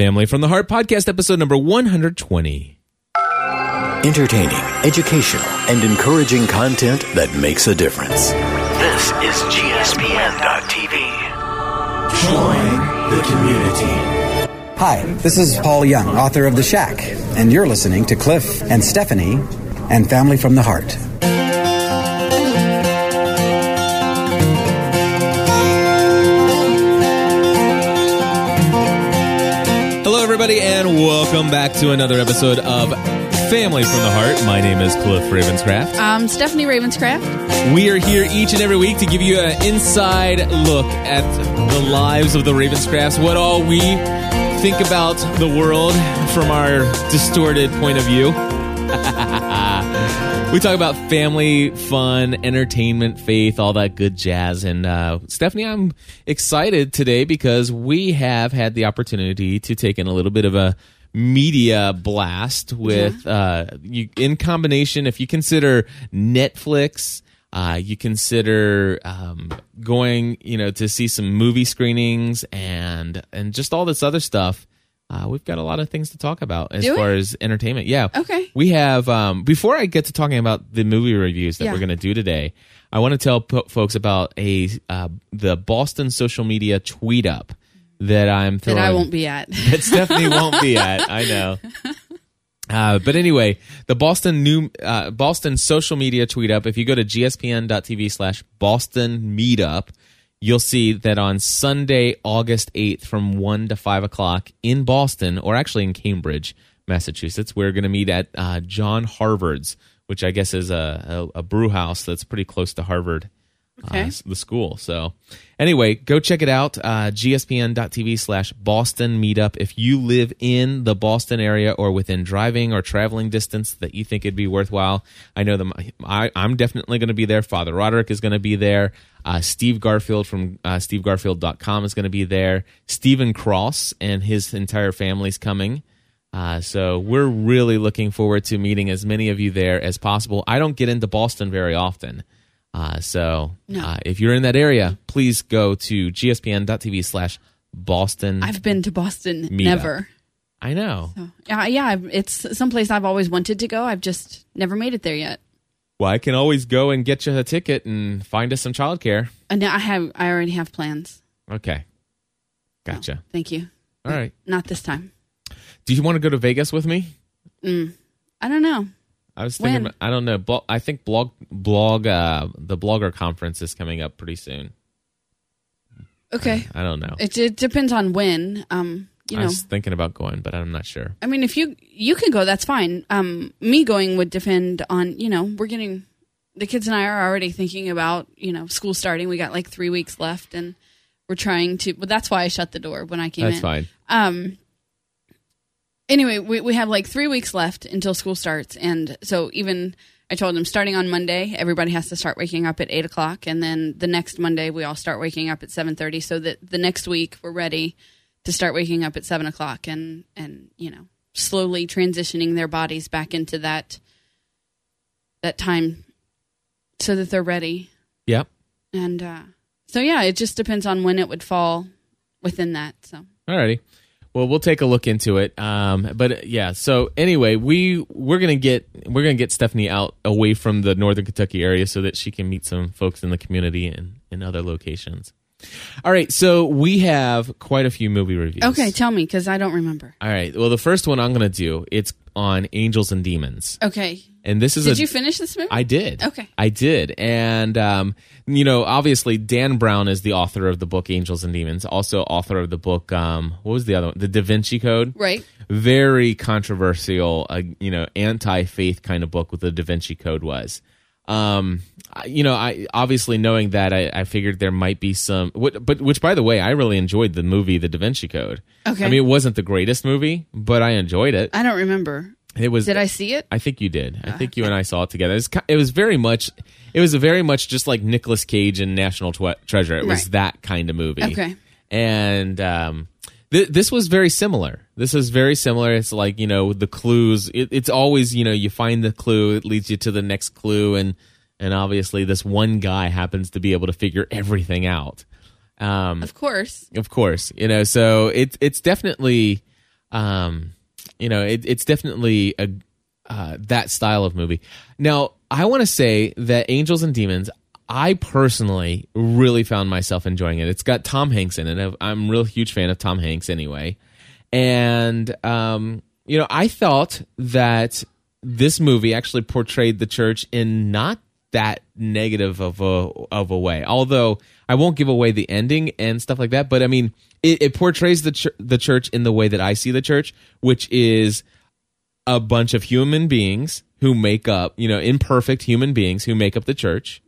Family from the Heart podcast, episode number 120. Entertaining, educational, and encouraging content that makes a difference. This is GSPN.TV. Join the community. Hi, this is Paul Young, author of The Shack, and you're listening to Cliff and Stephanie and Family from the Heart. Everybody, and welcome back to another episode of Family from the Heart. My name is Cliff Ravenscraft. I'm Stephanie Ravenscraft. We are here each and every week to give you an inside look at the lives of the Ravenscrafts, what all we think about the world from our distorted point of view. We talk about family, fun, entertainment, faith, all that good jazz. And uh, Stephanie, I'm excited today because we have had the opportunity to take in a little bit of a media blast with uh, you in combination. If you consider Netflix. Uh, you consider um, going, you know, to see some movie screenings and and just all this other stuff. Uh, we've got a lot of things to talk about as Do we? far as entertainment. Yeah. Okay. We have um, before I get to talking about the movie reviews that Yeah. we're going to do today. I want to tell po- folks about a uh, the Boston social media tweet up that I'm That. I won't be at. that Stephanie won't be at. I know. Uh, but anyway, the Boston new uh, Boston social media tweet up. If you go to gspn.tv slash Boston Meetup, you'll see that on Sunday, August eighth, from one to five o'clock in Boston, or actually in Cambridge, Massachusetts, we're going to meet at uh, John Harvard's, which I guess is a, a, a brew house that's pretty close to Harvard Okay. uh, the school. So, anyway, go check it out. Uh, gspn.tv slash Boston Meetup. If you live in the Boston area or within driving or traveling distance that you think it'd be worthwhile, I know them. I, I'm definitely going to be there. Father Roderick is going to be there. Uh, Steve Garfield from uh, stevegarfield.com is going to be there. Stephen Cross and his entire family's coming. Uh, so we're really looking forward to meeting as many of you there as possible. I don't get into Boston very often. Uh, so No. uh, if you're in that area, please go to gspn.tv slash Boston. I've been to Boston. Meetup. Never. I know. Yeah, yeah. I've- It's someplace I've always wanted to go. I've just never made it there yet. Well, I can always go and get you a ticket and find us some childcare. And I have. I already have plans. Okay. Gotcha. Thank you. All right. Not this time. Do you want to go to Vegas with me? I don't know. I was thinking, about- I don't know. I think blog, blog, uh, the blogger conference is coming up pretty soon. Okay. I don't know. It, it depends on when. Um. You I was thinking about going, but I'm not sure. I mean, if you you can go, that's fine. Um, me going would depend on you know we're getting the kids and I are already thinking about you know school starting. We got like three weeks left, and we're trying to. Well, that's why I shut the door when I came That's in. fine. Um. Anyway, we we have like three weeks left until school starts, and so even I told them starting on Monday, everybody has to start waking up at eight o'clock, and then the next Monday we all start waking up at seven thirty, so that the next week we're ready to start waking up at seven o'clock, and and you know slowly transitioning their bodies back into that that time, so that they're ready, Yep. and uh, so yeah, it just depends on when it would fall within that. So Alrighty. Well, we'll take a look into it. Um, but uh, yeah. So anyway, we we're gonna get we're gonna get Stephanie out away from the northern Kentucky area so that she can meet some folks in the community and in other locations. All right. So we have quite a few movie reviews. okay, tell me because I don't remember. All right. Well, the first one I'm gonna do it's on Angels and Demons, Okay. and this is Did a you finish this movie? I did. Okay. I did. And, um, you know, obviously, Dan Brown is the author of the book Angels and Demons, also author of the book, um, what was the other one? The Da Vinci Code. right. Very controversial, uh, you know, anti faith kind of book, what the Da Vinci Code was. Um, you know, I obviously knowing that, I, I figured there might be some, what, but which, by the way, I really enjoyed the movie The Da Vinci Code. Okay. I mean, it wasn't the greatest movie, but I enjoyed it. I don't remember. It was. Did I see it? I think you did. I think you and I saw it together. It was, it was very much. It was a very much just like Nicolas Cage and National Treasure. It was Right. that kind of movie. Okay. And um, th- this was very similar. This is very similar. It's like you know the clues. It, it's always you know you find the clue, it leads you to the next clue, and and obviously this one guy happens to be able to figure everything out. Um, Of course. of course, you know. So it's it's definitely um, you know, it, it's definitely a uh, that style of movie. Now, I want to say that Angels and Demons. I personally really found myself enjoying it. It's got Tom Hanks in it. I'm a real huge fan of Tom Hanks anyway. And, um, you know, I thought that this movie actually portrayed the church in not that negative of a of a way. Although I won't give away the ending and stuff like that, but I mean, it, it portrays the ch- the church in the way that I see the church, which is a bunch of human beings who make up, you know, imperfect human beings who make up the church.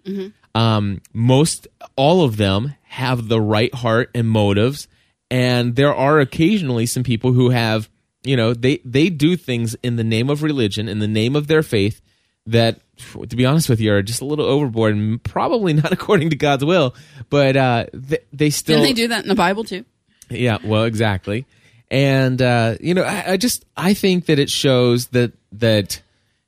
Um, most, all of them have the right heart and motives, and there are occasionally some people who have, you know, they they do things in the name of religion, in the name of their faith, that, to be honest with you, are just a little overboard and probably not according to God's will. But uh, they, they still Didn't they do that in the Bible too? yeah, well, exactly. And uh, you know, I, I just I think that it shows that that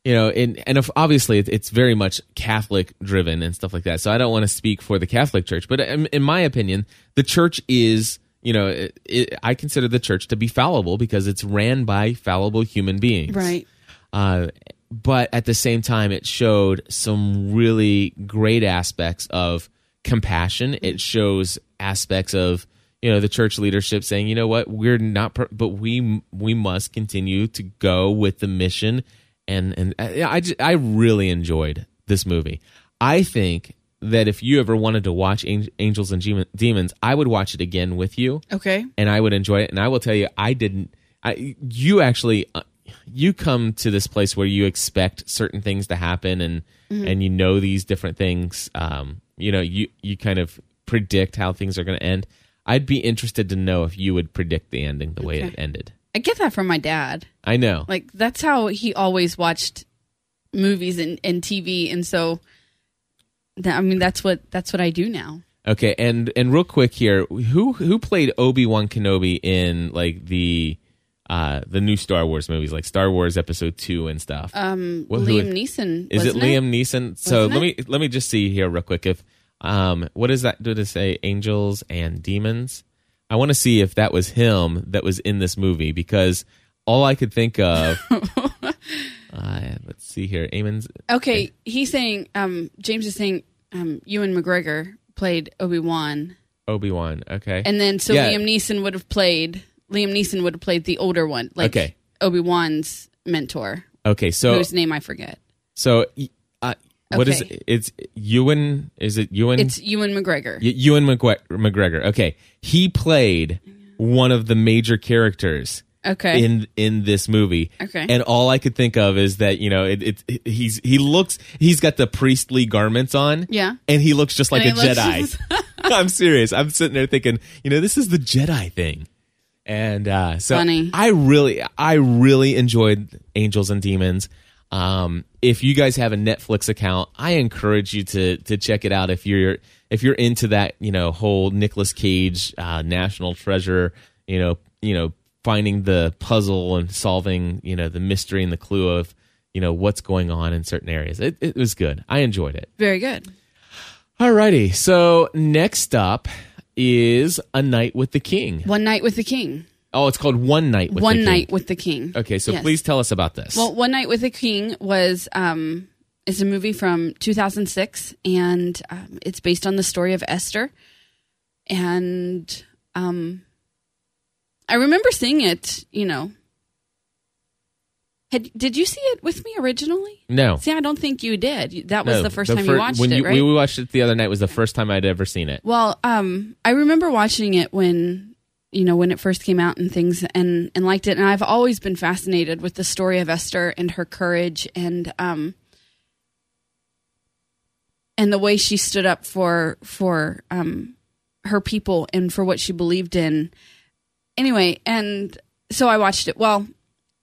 you know, in, and if, obviously it's very much Catholic driven and stuff like that. So I don't want to speak for the Catholic Church, but in, in my opinion, the church is you know, it, it, I consider the church to be fallible because it's ran by fallible human beings, Right. uh, but at the same time, it showed some really great aspects of compassion. It shows aspects of you know the church leadership saying, you know what, we're not, per- but we we must continue to go with the mission. And and I I, I really enjoyed this movie. I think that if you ever wanted to watch Angels and Demons, I would watch it again with you Okay. and I would enjoy it. And I will tell you, I didn't. I you actually uh, you come to this place where you expect certain things to happen, and and you know these different things. Um, you know, you you kind of predict how things are going to end. I'd be interested to know if you would predict the ending the way it ended. I get that from my dad. I know. Like that's how he always watched movies and, and TV, and so that, I mean that's what that's what I do now. Okay, and and real quick here, who who played Obi Wan Kenobi in like the uh the new Star Wars movies, like Star Wars Episode Two and stuff? Um, Well, Liam Neeson. Is it wasn't Liam Neeson? So Wasn't let me let me just see here real quick. If um, what does that do to say? Angels and demons. I want to see if that was him that was in this movie because all I could think of. uh, let's see here. Amon's. Okay, he's saying. Um, James is saying. Um, Ewan McGregor played Obi Wan, Obi Wan. Okay. and then so Yeah. Liam Neeson would have played. Liam Neeson would have played the older one, like Okay. Obi Wan's mentor, okay. So whose name I forget. so uh, what is it? It's Ewan. Is it Ewan? It's Ewan McGregor. Y- Ewan McGre- McGregor. Okay, he played one of the major characters Okay. in in this movie. Okay. and all I could think of is that you know it, it he's he looks he's got the priestly garments on. Yeah. and he looks just like And a looks Jedi. I'm serious. I'm sitting there thinking, you know, this is the Jedi thing. And uh, so Funny. I really, I really enjoyed Angels and Demons. Um, if you guys have a Netflix account, I encourage you to to check it out. If you're if you're into that, you know, whole Nicolas Cage uh, National Treasure, you know, you know, finding the puzzle and solving, you know, the mystery and the clue of, you know, what's going on in certain areas. It, it was good. I enjoyed it. Very good. Alrighty. So next up is A Night with the King. One Night with the King. Oh, it's called One Night with the One King. Night with the King. Okay, so Yes. please tell us about this. Well, One Night with the King was um, is a movie from 2006, and um, it's based on the story of Esther. And um, I remember seeing it. You know, had did you see it with me originally? no. See, I don't think you did. That was No, the first time fir- you watched it, you, right? We watched it the other night. Was the first time I'd ever seen it. Well, um, I remember watching it when you know when it first came out and things, and and liked it. And I've always been fascinated with the story of Esther and her courage and um and the way she stood up for for um her people and for what she believed in. Anyway, and so I watched it. Well,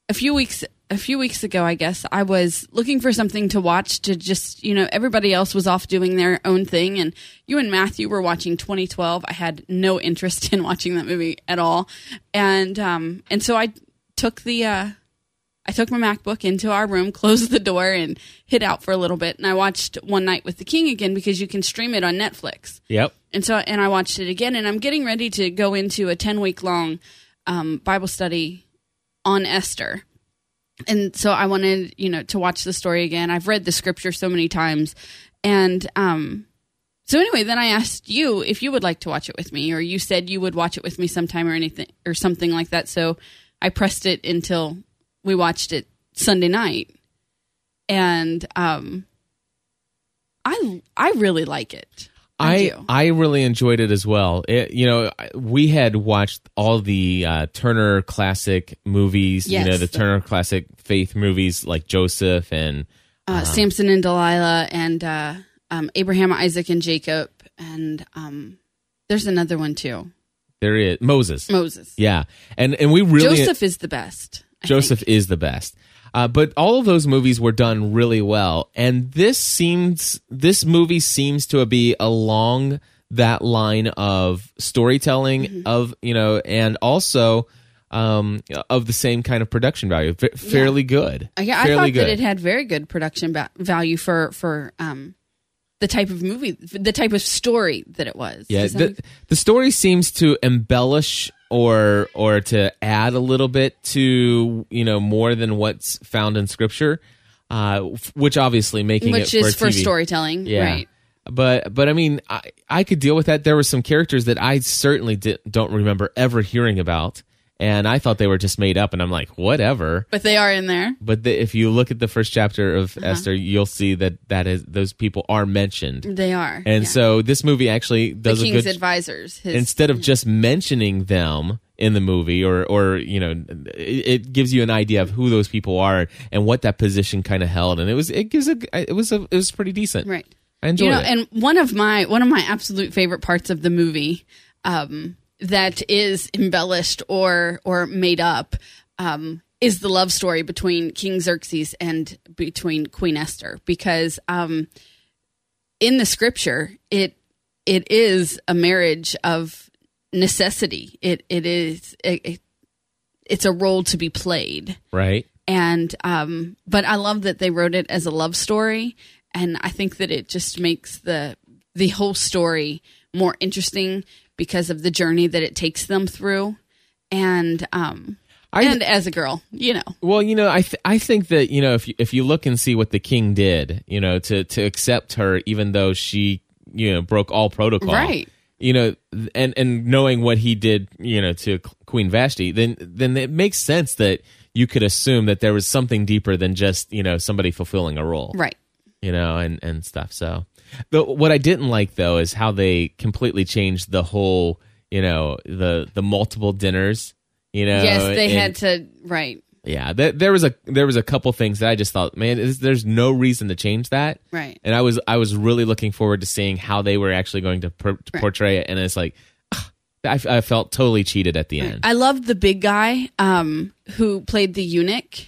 a few weeks a few weeks ago, I guess, I was looking for something to watch to just, you know, everybody else was off doing their own thing and you and Matthew were watching 2012. I had no interest in watching that movie at all. And um and so I took the uh I took my MacBook into our room, closed the door and hid out for a little bit and I watched One Night with the King again because you can stream it on Netflix. Yep. And so, and I watched it again, and I'm getting ready to go into a 10 week long um, Bible study on Esther. And so I wanted, you know, to watch the story again. I've read the scripture so many times. And um so anyway, then I asked you if you would like to watch it with me or you said you would watch it with me sometime or anything or something like that. So I pressed it until we watched it Sunday night. And um I I really like it. I, I. I really enjoyed it as well. It, you know, we had watched all the uh, Turner classic movies. Yes. You know, the Turner classic faith movies like Joseph and uh, Samson and Delilah and uh, um, Abraham, Isaac, and Jacob, and um, there's another one too, there is Moses. Moses. Yeah, and and we really Joseph is the best. I Joseph think. is the best. Uh, but all of those movies were done really well, and this seems this movie seems to be along that line of storytelling Mm-hmm. of you know, and also um, of the same kind of production value, Fa- fairly good. I, I fairly thought good. that it had very good production ba- value for for um, the type of movie, the type of story that it was. Yeah, the, the story seems to embellish or or to add a little bit to you know more than what's found in scripture, uh, which obviously making which it for is for storytelling, Yeah. right? But but I mean I I could deal with that. There were some characters that I certainly did, don't remember ever hearing about, and I thought they were just made up. And I'm like, whatever. But they are in there. But the, if you look at the first chapter of Uh-huh. Esther, you'll see that that is those people are mentioned. They are, And yeah. so this movie actually the does a king's good advisors. His, instead of just mentioning them in the movie or or you know it, it gives you an idea of who those people are and what that position kind of held and it was it gives a it was a it was pretty decent right. i enjoyed you know, it and one of my one of my absolute favorite parts of the movie um, that is embellished or or made up um, is the love story between King Xerxes and between Queen Esther because um, in the scripture it it is a marriage of necessity. It it is it, it- it's a role to be played right and um but i love that they wrote it as a love story and i think that it just makes the the whole story more interesting because of the journey that it takes them through. And um I- and as a girl you know. Well you know i th- i think that you know if you, if you look and see what the king did you know to to accept her even though she you know broke all protocol. Right. you know and and knowing what he did you know to queen vashti then then it makes sense that you could assume that there was something deeper than just you know somebody fulfilling a role. Right. You know, and and stuff. So, the, what I didn't like though is how they completely changed the whole, you know, the the multiple dinners. You know, yes they and- had to right Yeah, there, there was a there was a couple things that I just thought, man, is, there's no reason to change that. Right. And I was I was really looking forward to seeing how they were actually going to, per, to portray it, and it's like. ah, I, I felt totally cheated at the end. i loved the big guy um who played the eunuch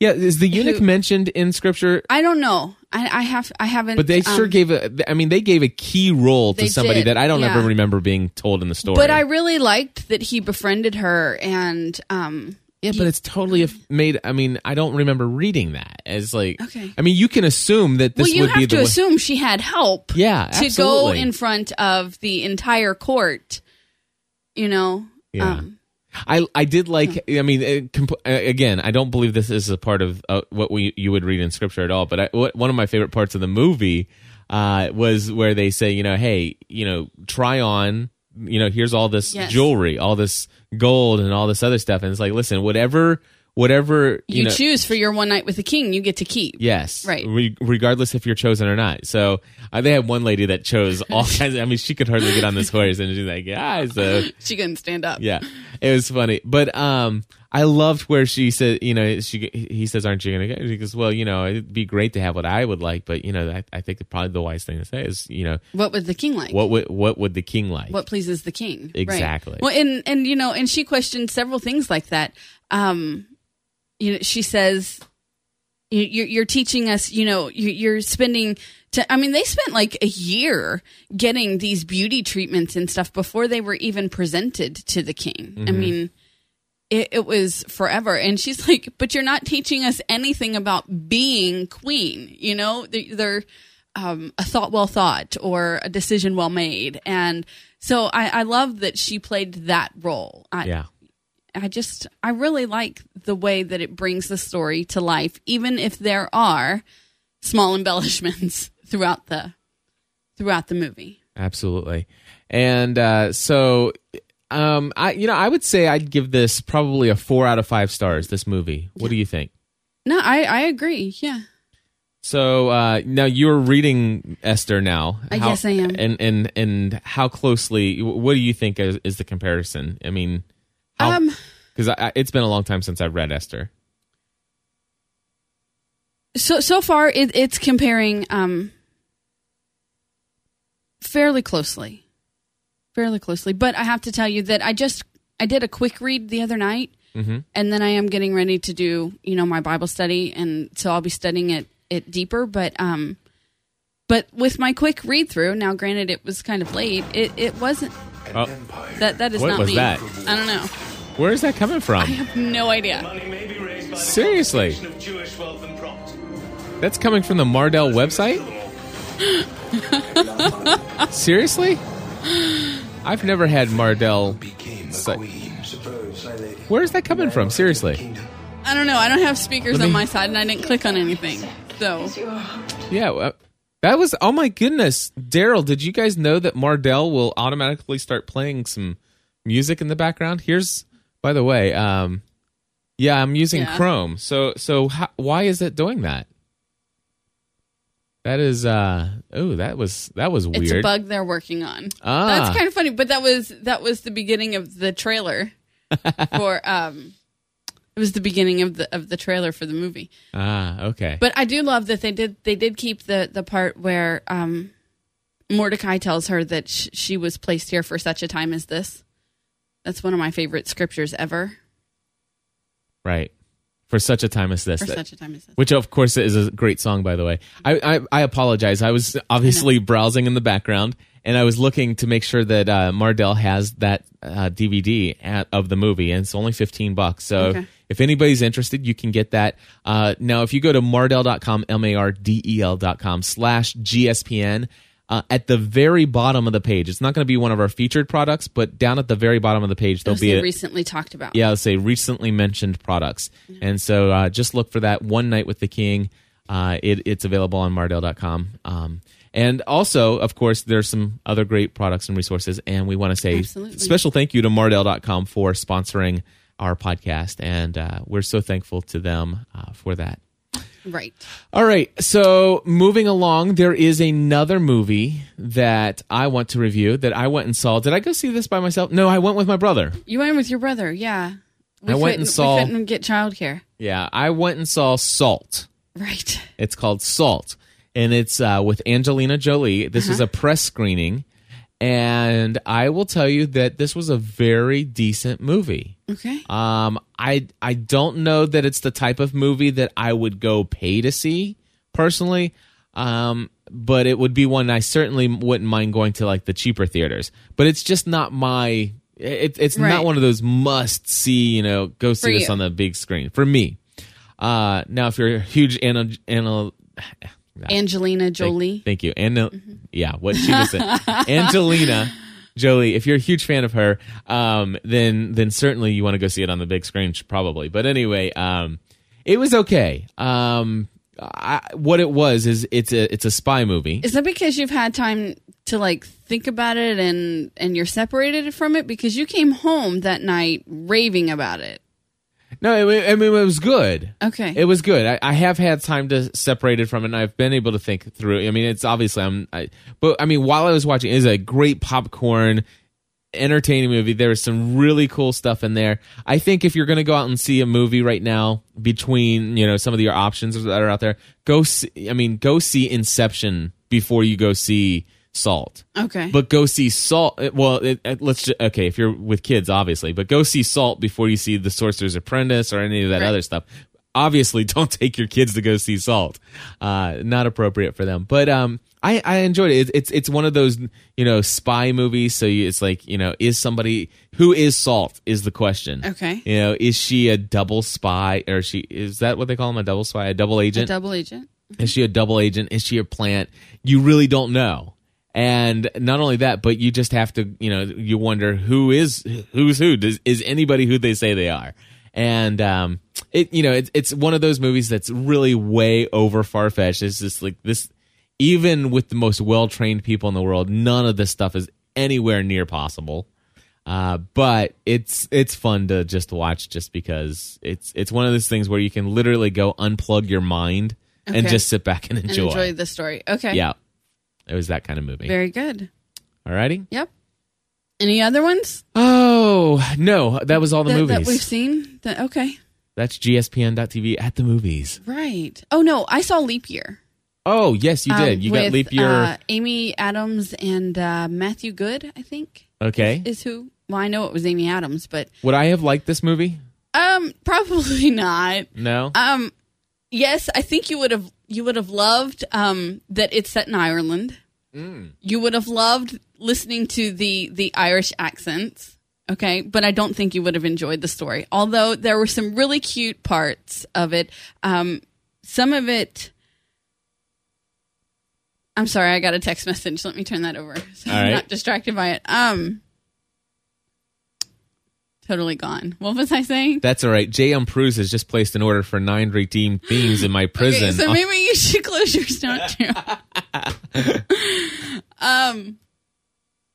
yeah, is the eunuch Who- mentioned in scripture? i don't know i i have i haven't But they sure um, gave a. I mean, they gave a key role to somebody did, that I don't yeah. ever remember being told in the story. but i really liked that he befriended her and um yeah, but it's totally a- made. I mean, I don't remember reading that as like. Okay. I mean, you can assume that this well, you would be have the to way- assume she had help. Yeah, to go in front of the entire court. You know. Yeah. Um, I I did like. I mean, it, comp- uh, again, I don't believe this is a part of uh, what we you would read in scripture at all. But I, what, one of my favorite parts of the movie uh, was where they say, you know, hey, you know, try on. You know, here's all this Yes. jewelry, all this gold, and all this other stuff, and it's like, listen, whatever, whatever you, you know, choose for your one night with the king, you get to keep. Yes. Right. Re- regardless if you're chosen or not. So uh, they had one lady that chose all kinds. Of, I mean, she could hardly get on this horse, and she's like, "Yeah." So She couldn't stand up. yeah, it was funny. But um, I loved where she said, you know, she he says, "Aren't you gonna go?" She goes, "Well, you know, it'd be great to have what I would like, but you know, I, I think probably the wise thing to say is, you know, What would the king like? what would what would the king like?" what pleases the king Right. Exactly. well and and you know and she questioned several things like that um you know she says you- you're, you're teaching us you know you- you're spending to, i mean they spent like a year getting these beauty treatments and stuff before they were even presented to the king. I mean it, it was forever. And she's like but you're not teaching us anything about being queen you know? They're, they're um, a thought well thought or a decision well made. And so I, I love that she played that role. I, yeah. I just I really like the way that it brings the story to life, even if there are small embellishments throughout the throughout the movie. Absolutely. And uh, so, um, I you know I would say I'd give this probably a four out of five stars. This movie. What do you think? No, I I agree. Yeah. So uh, now you're reading Esther now. Uh, yes, I am. And and and how closely? What do you think is, is the comparison? I mean, Um, because it's been a long time since I've read Esther. so so far it, it's comparing um fairly closely. Fairly closely. But i have to tell you that i just i did a quick read the other night and then i am getting ready to do you know my bible study and so i'll be studying it it deeper. But um but with my quick read through now granted it was kind of late it it wasn't Oh, that that is What not was me. that? i don't know where is that coming from? i have no idea Money may be raised by the Seriously? confiscation of Jewish wealth and property. That's coming from the Mardel website. Seriously? I've never had Mardel. site. Where is that coming from? Seriously? i don't know i don't have speakers Let on my side and i didn't click on anything so Yeah, that was. Oh my goodness, Daryl! Did you guys know that Mardel will automatically start playing some music in the background? Here's, by the way, um, yeah, I'm using Yeah. Chrome. So, so how, why is it doing that? That is, uh, oh, that was that was weird. It's a bug they're working on. Ah. That's kind of funny, but that was that was the beginning of the trailer for um it was the beginning of the of the trailer for the movie. Ah, okay. But I do love that they did they did keep the the part where um Mordecai tells her that sh- she was placed here for such a time as this. That's one of my favorite scriptures ever. right. For such a time as this. For That- such a time as this. which of course is a great song by the way i i, I apologize i was obviously browsing in the background and i was looking to make sure that uh, mardel has that uh, dvd at, of the movie and it's only 15 bucks so Okay. if anybody's interested you can get that uh, now if you go to mardel.com m-a-r-d-e-l.com E slash gspn uh, at the very bottom of the page it's not going to be one of our featured products but down at the very bottom of the page there'll be a, recently talked about. yeah, say recently mentioned products. And so uh, just look for that One Night with the King. Uh, it, it's available on Mardel.com. Um, and also, of course, there's some other great products and resources. And we want to say Absolutely. special thank you to Mardel.com for sponsoring our podcast. And uh, we're so thankful to them uh, for that. Right. All right. So moving along, there is another movie that I want to review that I went and saw. Did I go see this by myself? No, I went with my brother. You went with your brother, yeah. We I went and saw- we couldn't get childcare. Yeah, I went and saw Salt. Right. It's called Salt, and it's uh, with Angelina Jolie. This is a press screening, and I will tell you that this was a very decent movie. Okay. Um, I I don't know that it's the type of movie that I would go pay to see personally. Um, but it would be one I certainly wouldn't mind going to like the cheaper theaters. But it's just not my. It, it's not one of those must see. You know, go see For this you. on the big screen for me. Uh, now if you're a huge Anna, Anna Angelina Jolie. Thank, you. And yeah, what she was saying. Angelina Jolie. If you're a huge fan of her, um, then then certainly you want to go see it on the big screen, probably. But anyway, um, it was okay. Um, I, what it was is it's a it's a spy movie. Is that because you've had time to like think about it and and you're separated from it because you came home that night raving about it? No, I mean, I mean it was good. Okay. It was good. I, I have had time to separate it from it, and I've been able to think through. I mean, it's obviously I'm, I, but I mean, while I was watching, it is a great popcorn, entertaining movie. There is some really cool stuff in there. I think if you're going to go out and see a movie right now, between you know some of your options that are out there, go. See, I mean, go see Inception before you go see Salt. Okay. But go see Salt. uh, Well, it, it- let's just, okay if you're with kids, obviously. But go see Salt before you see The Sorcerer's Apprentice or any of that Right. other stuff. Obviously, don't take your kids to go see Salt. Uh, not appropriate for them. But um, I, I enjoyed it. It's, it's it's one of those you know spy movies. So you, it's like you know, is somebody who is Salt is the question. Okay. You know, is she a double spy or is she is that what they call him a double spy, a double a agent? double agent. Is she a double agent? Is she a plant? You really don't know. And not only that, but you just have to, you know, you wonder who is who's who. Does, is anybody who they say they are? And um, it, you know, it's it's one of those movies that's really way over far fetched. It's just like this. Even with the most well trained people in the world, none of this stuff is anywhere near possible. Uh, but it's it's fun to just watch, just because it's it's one of those things where you can literally go unplug your mind and just sit back and And enjoy. enjoy the story. Okay. Yeah, it was that kind of movie. Very good. All righty. Yep. Any other ones Oh no, that was all the that, movies. that we've seen? That, okay. That's gspn.tv at the movies. Right. Oh no, I saw Leap Year. Oh yes, you um, did. You got leap year. Uh, Amy Adams and uh, Matthew Goode, I think, okay. is who. Well, I know it was Amy Adams, but Would I have liked this movie? um, probably not. No. Um, yes, I think you would have. You would have loved um that it's set in Ireland. You would have loved listening to the the Irish accents. Okay, but I don't think you would have enjoyed the story. Although there were some really cute parts of it. Um, some of it. I'm sorry, I got a text message. Let me turn that over. So All I'm right. not distracted by it. Um, totally gone. What was I saying? That's all right. J.M. Pruse has just placed an order for nine redeemed themes in my prison. Okay, so maybe you should close your snout too. um,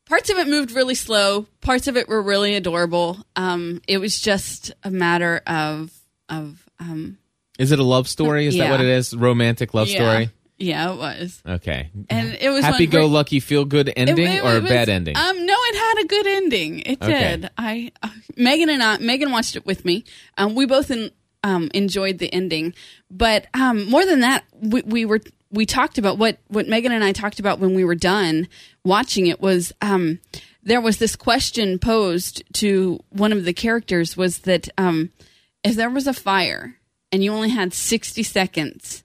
parts of it moved really slow. Parts of it were really adorable. Um, it was just a matter of of um, is it a love story? Is that what it is? Romantic love yeah, story? Yeah, it was. Okay. And it was Happy one go where- lucky feel good ending It- it- or a was- bad ending? Um, no, it had a good ending. It Okay. did. I uh, Megan and I Megan watched it with me. Um, we both in, um, enjoyed the ending, but um, more than that, we, we were we talked about what what Megan and I talked about when we were done watching it was um, there was this question posed to one of the characters was that um, if there was a fire and you only had sixty seconds,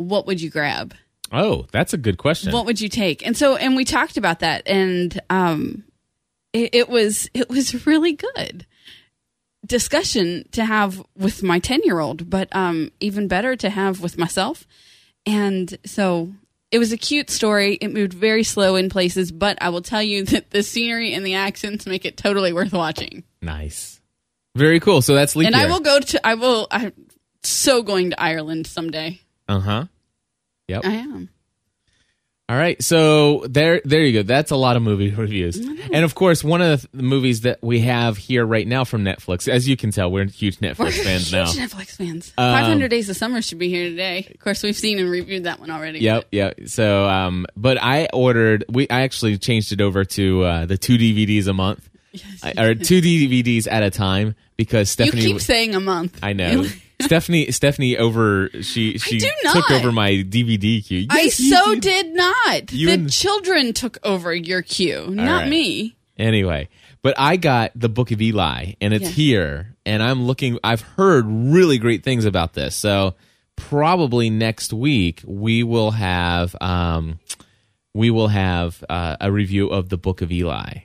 what would you grab? oh, that's a good question. what would you take and so and we talked about that and um it, it was it was really good discussion to have with my 10 year old but um even better to have with myself and so it was a cute story it moved very slow in places but i will tell you that the scenery and the accents make it totally worth watching nice. Very cool. So that's leap and year. i will go to i will i'm so going to ireland someday Uh huh. Yep. i am All right, so there, there you go. That's a lot of movie reviews, and of course, one of the movies that we have here right now from Netflix, as you can tell, we're huge Netflix We're fans huge now. Netflix fans. Um, 500 Days of Summer should be here today. Of course, we've seen and reviewed that one already. Yep, yep. So, um, but I ordered. We I actually changed it over to uh, the two DVDs a month, I- or two DVDs at a time because Stephanie. You keep saying a month. I know. Stephanie Stephanie over she she took over my DVD queue. I Yes, you so did. did not. You the and- children took over your queue, not right. me. Anyway, but I got the Book of Eli, and it's here, and I'm looking. I've heard really great things about this, so probably next week we will have um, we will have uh, a review of the Book of Eli.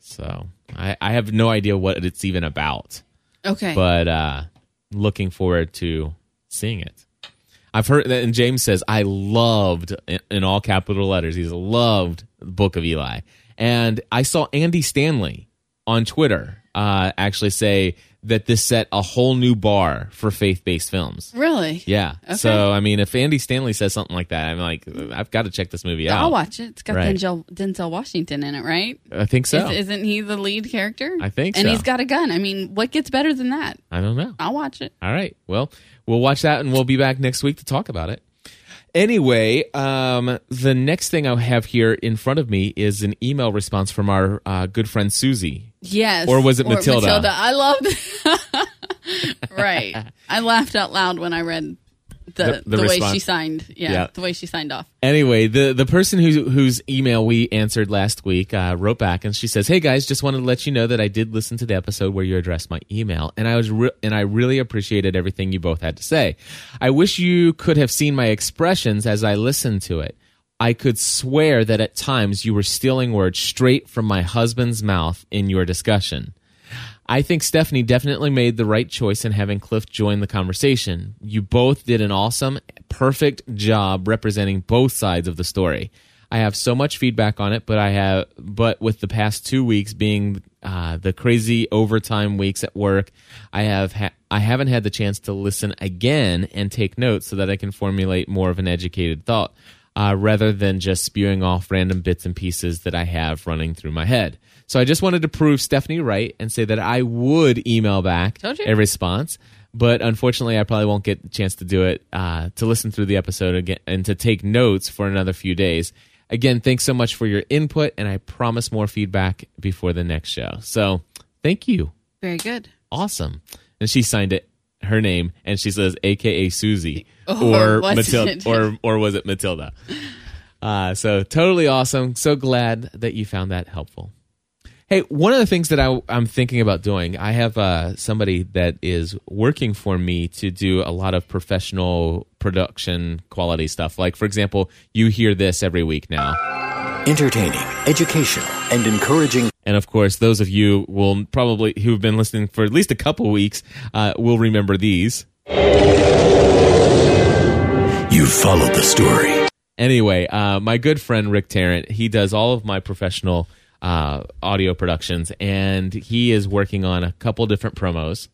So I, I have no idea what it's even about, Okay. but uh, looking forward to seeing it. I've heard that, and James says I loved in, all capital letters. He's loved the Book of Eli, and I saw Andy Stanley on Twitter uh, actually say that this set a whole new bar for faith-based films. really? Yeah. Okay. So I mean, if Andy Stanley says something like that, I'm like, I've got to check this movie out. I'll watch it. It's got Right. Denzel, Denzel Washington in it, right? I think so. Is, isn't he the lead character? I think so. And so. he's got a gun. I mean, what gets better than that? I don't know. I'll watch it. All right. Well, we'll watch that and we'll be back next week to talk about it. Anyway, um, the next thing I have here in front of me is an email response from our uh, good friend Susie. Yes. Or was it Matilda? Matilda. I loved. right. I laughed out loud when I read the The- the, the way she signed. Yeah, Yeah. the way she signed off. Anyway, the the person who, whose email we answered last week uh, wrote back and she says, "Hey guys, just wanted to let you know that I did listen to the episode where you addressed my email, and I was re- and I really appreciated everything you both had to say. I wish you could have seen my expressions as I listened to it. I could swear that at times you were stealing words straight from my husband's mouth in your discussion." I think Stephanie definitely made the right choice in having Cliff join the conversation. You both did an awesome, perfect job representing both sides of the story. I have so much feedback on it, but I have, but with the past two weeks being uh, the crazy overtime weeks at work, I have ha- I haven't had the chance to listen again and take notes so that I can formulate more of an educated thought, uh, rather than just spewing off random bits and pieces that I have running through my head. So I just wanted to prove Stephanie right and say that I would email back a response. But unfortunately, I probably won't get a chance to do it uh, to listen through the episode again and to take notes for another few days. Again, thanks so much for your input, and I promise more feedback before the next show. So, thank you. Very good. Awesome. And she signed it her name, and she says AKA Susie Or or Matilda, or or was it Matilda? Uh, so totally awesome. So glad that you found that helpful. Hey, one of the things that I, I'm thinking about doing, I have uh, somebody that is working for me to do a lot of professional production quality stuff. Like, for example, you hear this every week now. Entertaining, educational, and encouraging And of course, those of you will probably who've been listening for at least a couple weeks uh, will remember these. You followed the story. Anyway, uh, my good friend Rick Tarrant, he does all of my professional uh, audio productions, and he is working on a couple different promos.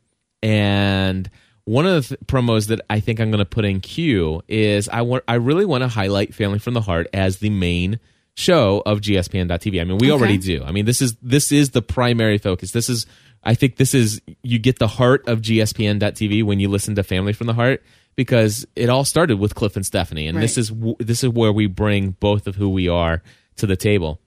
And one of the th- promos that I think I'm going to put in queue is I want I really want to highlight Family from the Heart as the main show of GSPN.TV. I mean, we Okay. already do. I mean, this is this is the primary focus. This is I think this is you get the heart of GSPN.TV when you listen to Family from the Heart because it all started with Cliff and Stephanie, and this is this is where we bring both of who we are to the table.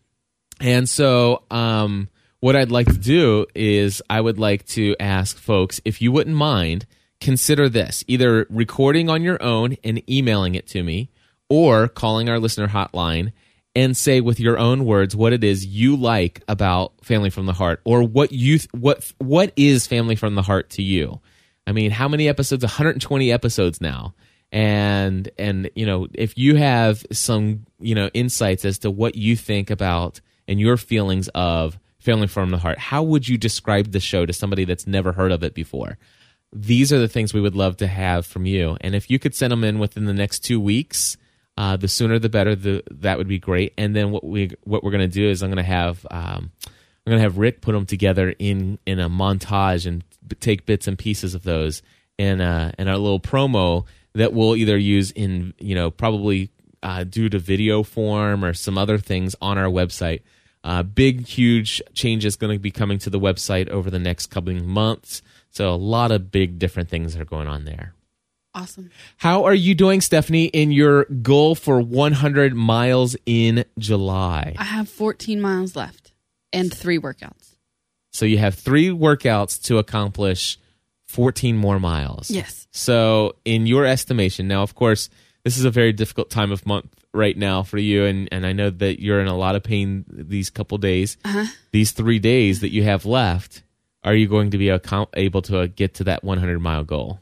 And so, um, what I'd like to do is I would like to ask folks if you wouldn't mind consider this either recording on your own and emailing it to me or calling our listener hotline and say with your own words what it is you like about family from the heart or what you th- what what is family from the heart to you? I mean how many episodes? 120 episodes now. And and you know if you have some you know insights as to what you think about and your feelings of family from the heart how would you describe the show to somebody that's never heard of it before? These are the things we would love to have from you. And if you could send them in within the next two weeks uh, the sooner the better the that would be great. And then what we what we're to do is i'm to have um, i'm to have rick put them together in in a montage and take bits and pieces of those in in a little promo that we'll either use in you know probably uh, due to video form or some other things on our website. Uh, big huge changes going to be coming to the website over the next of months. So a lot of big different things are going on there Awesome. how are you doing, Stephanie, in your goal for 100 miles in July? I have 14 miles left and three workouts. So you have three workouts to accomplish 14 more miles. Yes. So, in your estimation, now, of course, this is a very difficult time of month right now for you, and, and I know that you're in a lot of pain these couple days. Uh-huh. These three days that you have left, are you going to be able to uh, get to that 100 mile goal?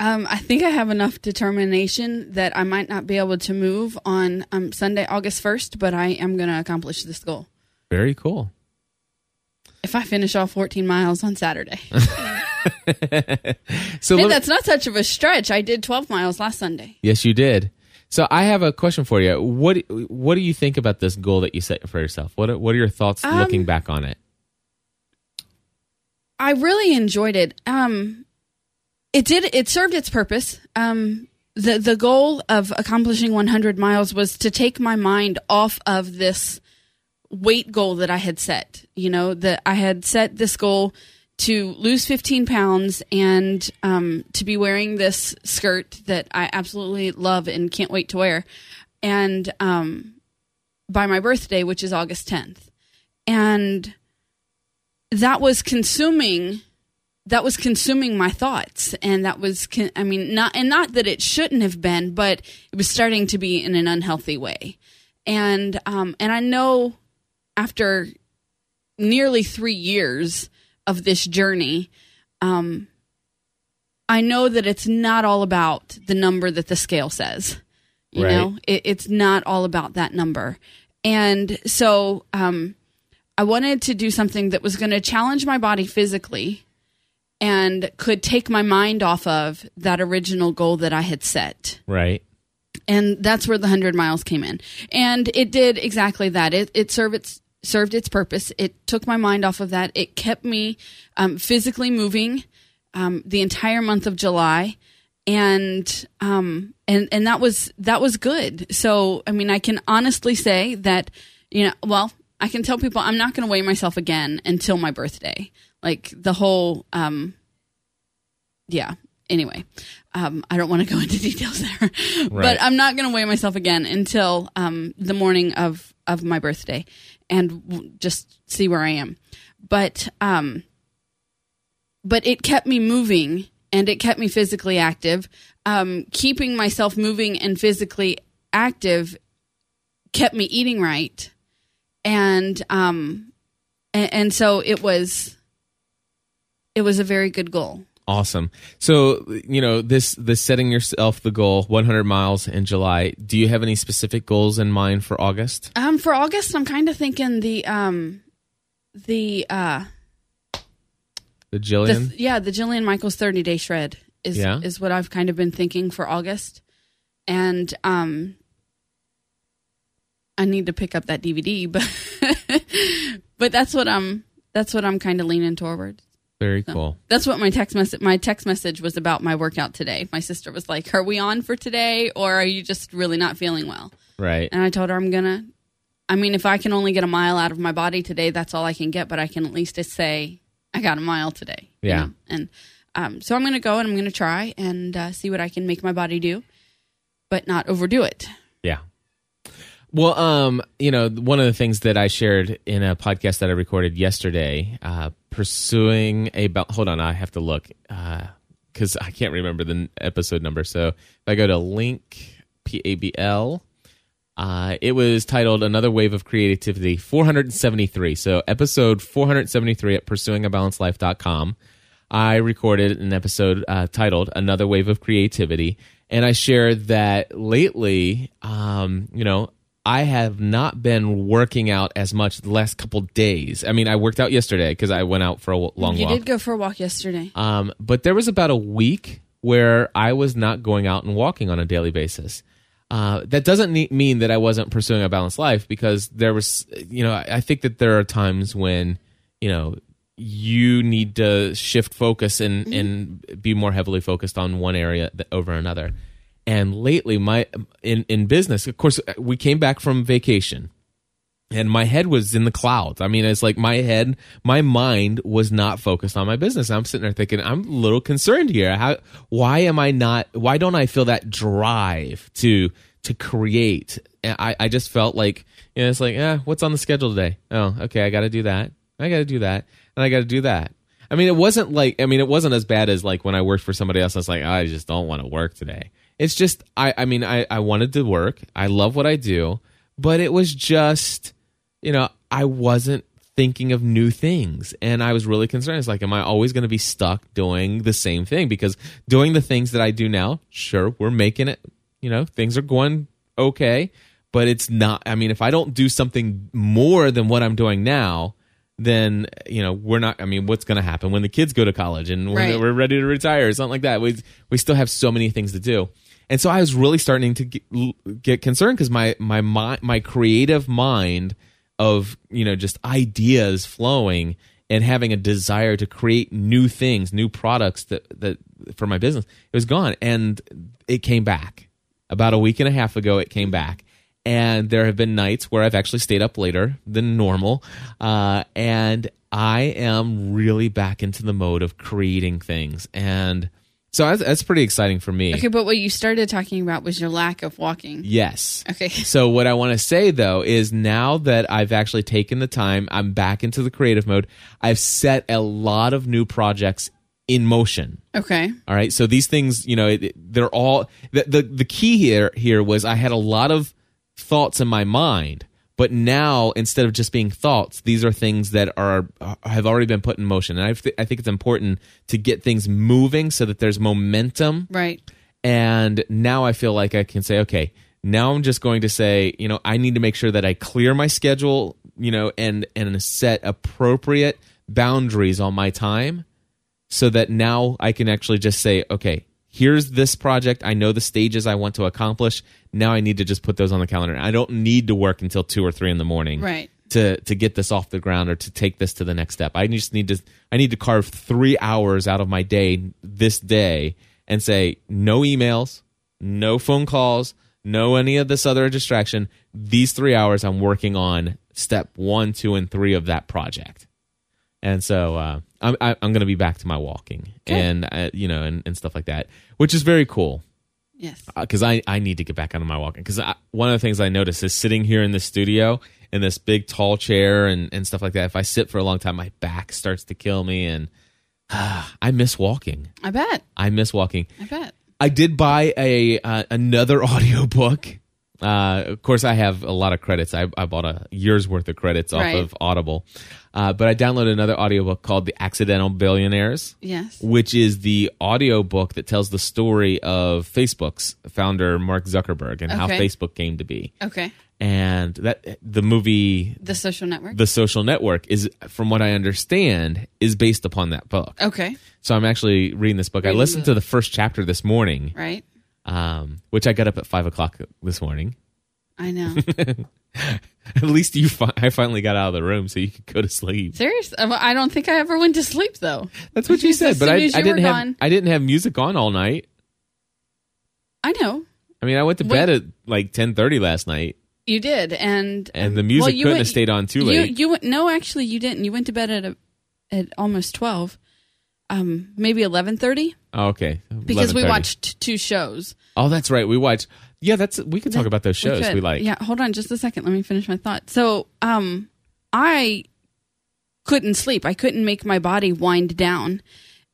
Um, I think I have enough determination that I might not be able to move on um, Sunday, August 1st, but I am going to accomplish this goal. Very cool. If I finish all 14 miles on Saturday. So, hey, that's not such of a stretch. I did 12 miles last Sunday. Yes, you did. So I have a question for you. What what do you think about this goal that you set for yourself? What are, what are your thoughts Um, looking back on it? I really enjoyed it. Um, it did. It served its purpose. Um, the the goal of accomplishing 100 miles was to take my mind off of this weight goal that I had set. You know, that I had set this goal to lose 15 pounds and um, to be wearing this skirt that I absolutely love and can't wait to wear, and um, by my birthday, which is August 10th, and that was consuming that was consuming my thoughts. And that was con- i mean not and not that it shouldn't have been but it was starting to be in an unhealthy way. And um and i know after nearly 3 years of this journey um i know that it's not all about the number that the scale says you Right. know? It, it's not all about that number. And so um I wanted to do something that was going to challenge my body physically and could take my mind off of that original goal that I had set. Right. and that's where the 100 miles came in. And it did exactly that. It, it served its served its purpose. It took my mind off of that. It kept me um, physically moving um, the entire month of july. And um and and that was that was good. So i mean i can honestly say that you know well i can tell people i'm not going to weigh myself again until my birthday like the whole um yeah. Anyway um, i don't want to go into details there. Right. but i'm not going to weigh myself again until um, the morning of of my birthday and w- just see where i am. But um but it kept me moving and it kept me physically active. Um, keeping myself moving and physically active kept me eating right. And um and, and so it was it was a very good goal Awesome. So, you know, this this setting yourself the goal 100 miles in July. Do you have any specific goals in mind for August? Um, for August, I'm kind of thinking the um, the uh, The the Jillian? yeah, the Jillian Michaels 30 day shred is Yeah. is what I've kind of been thinking for August, and um, I need to pick up that DVD, but but that's what I'm that's what I'm kind of leaning toward. Very cool. That's what my text message my text message was about my workout today. My sister was like, "Are we on for today, or are you just really not feeling well?" Right. And I told her I'm gonna. I mean, if I can only get a mile out of my body today, that's all I can get. But I can at least just say I got a mile today. you Yeah. know? And um, so I'm gonna go and I'm gonna try and uh, see what I can make my body do, but not overdo it. Yeah. Well, um, you know, one of the things that I shared in a podcast that I recorded yesterday, uh, pursuing a bal- hold on, I have to look because I can't remember the episode number. So if I go to link p a b l, uh, it was titled "Another Wave of Creativity," 473. So episode 473 at pursuingabalancedlife.com. I recorded an episode uh, titled "Another Wave of Creativity," and I shared that lately, um, you know, I have not been working out as much the last couple days. I mean, I worked out yesterday because I went out for a long you walk. You did go for a walk yesterday. Um, but there was about a week where I was not going out and walking on a daily basis. Uh, that doesn't mean that I wasn't pursuing a balanced life because there was, you know, I think that there are times when, you know, you need to shift focus and, and be more heavily focused on one area th- over another. And lately, my in in business, of course, we came back from vacation and my head was in the clouds. I mean, it's like my head, my mind was not focused on my business. I'm sitting there thinking, I'm a little concerned here. How, why am I not? Why don't I feel that drive to to create? I, I just felt like, you know, it's like, eh, what's on the schedule today? Oh, okay, I got to do that. I got to do that, and I got to do that. I mean, it wasn't like, I mean, it wasn't as bad as like when I worked for somebody else. I was like, I just don't want to work today. It's just, I, I mean, I, I wanted to work. I love what I do, but it was just, you know, I wasn't thinking of new things. And I was really concerned. It's like, am I always going to be stuck doing the same thing? Because doing the things that I do now, sure, we're making it, you know, things are going okay, but it's not, I mean, if I don't do something more than what I'm doing now, then you know we're not. I mean, what's going to happen when the kids go to college and when Right. we're ready to retire or something like that? We we still have so many things to do, and so I was really starting to get, get concerned because my my my my creative mind of you know just ideas flowing and having a desire to create new things, new products that that for my business, it was gone, and it came back. About a week and a half ago. It came back, and there have been nights where I've actually stayed up later than normal, uh, and I am really back into the mode of creating things, and so that's, that's pretty exciting for me. Okay, but what you started talking about was your lack of walking. Yes. Okay. So what I want to say though is now that I've actually taken the time, I'm back into the creative mode. I've set a lot of new projects in motion. Okay. All right. So these things, you know, they're all the, the the key here here was I had a lot of thoughts in my mind, but now instead of just being thoughts, these are things that are have already been put in motion. And I, th- I think it's important to get things moving so that there's momentum Right. and now I feel like I can say, okay, now I'm just going to say, you know, I need to make sure that I clear my schedule, you know, and and set appropriate boundaries on my time so that now I can actually just say, okay, here's this project. I know the stages I want to accomplish. Now I need to just put those on the calendar. I don't need to work until two or three in the morning. Right. To, to get this off the ground or to take this to the next step. I just need to I need to carve three hours out of my day this day and say no emails, no phone calls, no any of this other distraction. These three hours I'm working on step one, two, and three of that project. And so uh, I'm I, I'm going to be back to my walking and uh, you know and, and stuff like that, which is very cool Yes. because I, I need to get back onto my walking. Because one of the things I notice is sitting here in the studio in this big tall chair and, and stuff like that. If I sit for a long time, my back starts to kill me, and I miss walking. I bet. I miss walking. I bet. I did buy a uh, another audiobook. Uh, of course, I have a lot of credits. I, I bought a year's worth of credits off Right. of Audible, uh, but I downloaded another audiobook called "The Accidental Billionaires." Yes. which is the audio book that tells the story of Facebook's founder Mark Zuckerberg and how Okay. Facebook came to be. Okay. And that the movie The social network. The Social Network is from what I understand is based upon that book. okay. So I'm actually reading this book. I listened to the first chapter this morning, Right. Um, which I got up at five o'clock this morning. I know. At least you, fi- I finally got out of the room so you could go to sleep. Serious? Uh, I don't think I ever went to sleep though. That's what you said, but I, I didn't have gone- I didn't have music on all night. I know I mean, I went to bed at like ten thirty last night. you did, and And the music well, you couldn't went- have stayed on too you- late. You, went no, actually, you didn't. You went to bed at a, at almost twelve, um, maybe eleven thirty, Oh, okay. because we watched two shows. Oh, that's right. We watched. Yeah, that's. We could talk about those shows we, could. like. Yeah, hold on just a second. Let me finish my thought. So, um, I couldn't sleep. I couldn't make my body wind down.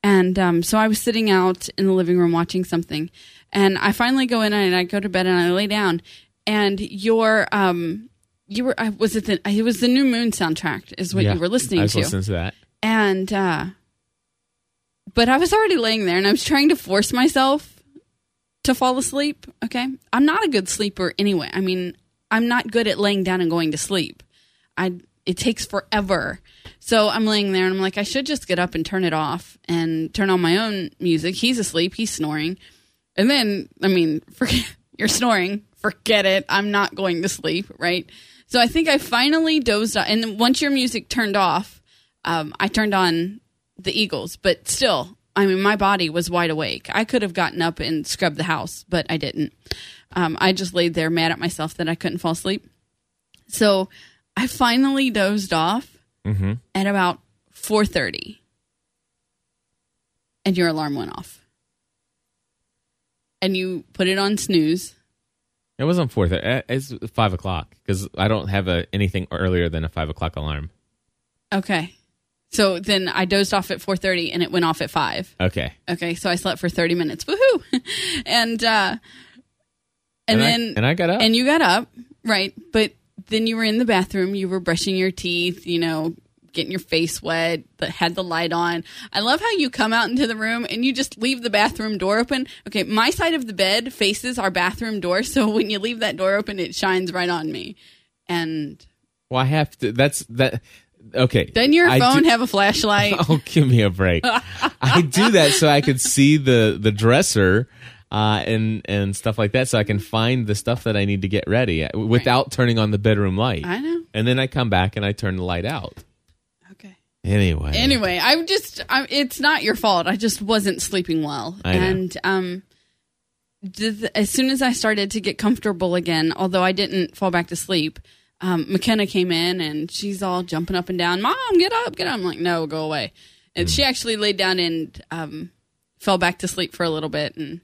And um, so I was sitting out in the living room watching something. And I finally go in and I go to bed and I lay down. And your, um, you were, I was it the, it was the New Moon soundtrack is what Yeah, you were listening I was to listening to that. and uh but i was already laying there and i was trying to force myself to fall asleep okay? I'm not a good sleeper anyway. I mean i'm not good at laying down and going to sleep. I it takes forever. So i'm laying there and i'm like i should just get up and turn it off and turn on my own music. He's asleep. He's snoring. And then i mean forget you're snoring. Forget it. I'm not going to sleep right? So i think i finally dozed off. And once your music turned off um, I turned on the Eagles, but still, I mean, my body was wide awake. I could have gotten up and scrubbed the house, but I didn't. Um, I just laid there mad at myself that I couldn't fall asleep. So I finally dozed off at about four thirty, and your alarm went off, and you put it on snooze. It wasn't four. thirty. It's five o'clock because I don't have a anything earlier than a five o'clock alarm. Okay, so then I dozed off at four thirty, and it went off at five. Okay. Okay, so I slept for 30 minutes. Woohoo! and uh And and, I- then and I got up. And you got up, right? But then you were in the bathroom, you were brushing your teeth, you know, getting your face wet, but had the light on. I love how you come out into the room and you just leave the bathroom door open. Okay, my side of the bed faces our bathroom door, so when you leave that door open, it shines right on me. And Well, I have to. That's that. Okay. doesn't your iPhone do- have a flashlight? Oh, give me a break. I do that so I could see the the dresser uh, and and stuff like that, so I can find the stuff that I need to get ready uh, without turning on the bedroom light. I know. And then I come back and I turn the light out. Okay. Anyway. anyway i'm just I, it's not your fault i just wasn't sleeping well and um as soon as i started to get comfortable again although i didn't fall back to sleep um, mckenna came in and she's all jumping up and down mom get up get up i'm like no go away and she actually laid down and um, fell back to sleep for a little bit and